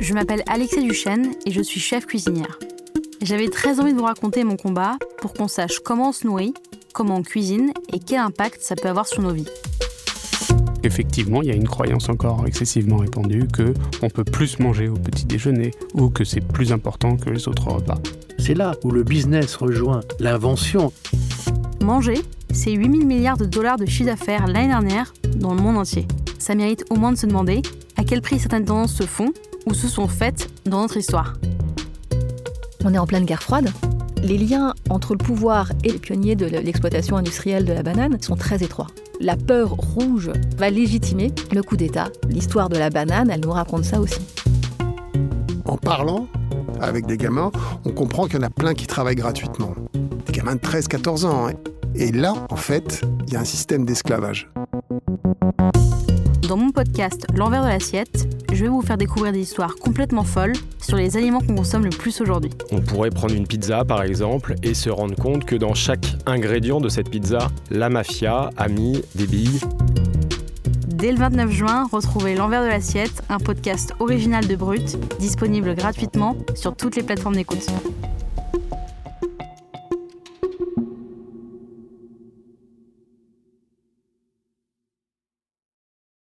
Je m'appelle Alexia Duchesne et je suis chef cuisinière. J'avais très envie de vous raconter mon combat pour qu'on sache comment on se nourrit, comment on cuisine et quel impact ça peut avoir sur nos vies. Effectivement, il y a une croyance encore excessivement répandue que on peut plus manger au petit déjeuner ou que c'est plus important que les autres repas. C'est là où le business rejoint l'invention. Manger, c'est 8000 milliards de dollars de chiffre d'affaires l'année dernière dans le monde entier. Ça mérite au moins de se demander à quel prix certaines tendances se font ou se sont faites dans notre histoire. On est en pleine guerre froide. Les liens entre le pouvoir et les pionniers de l'exploitation industrielle de la banane sont très étroits. La peur rouge va légitimer le coup d'État. L'histoire de la banane, elle nous raconte ça aussi. En parlant avec des gamins, on comprend qu'il y en a plein qui travaillent gratuitement. Des gamins de 13-14 ans. hein. Et là, en fait, il y a un système d'esclavage. Dans mon podcast L'envers de l'assiette, je vais vous faire découvrir des histoires complètement folles sur les aliments qu'on consomme le plus aujourd'hui. On pourrait prendre une pizza par exemple et se rendre compte que dans chaque ingrédient de cette pizza, la mafia a mis des billes. Dès le 29 juin, retrouvez L'envers de l'assiette, un podcast original de Brut, disponible gratuitement sur toutes les plateformes d'écoute.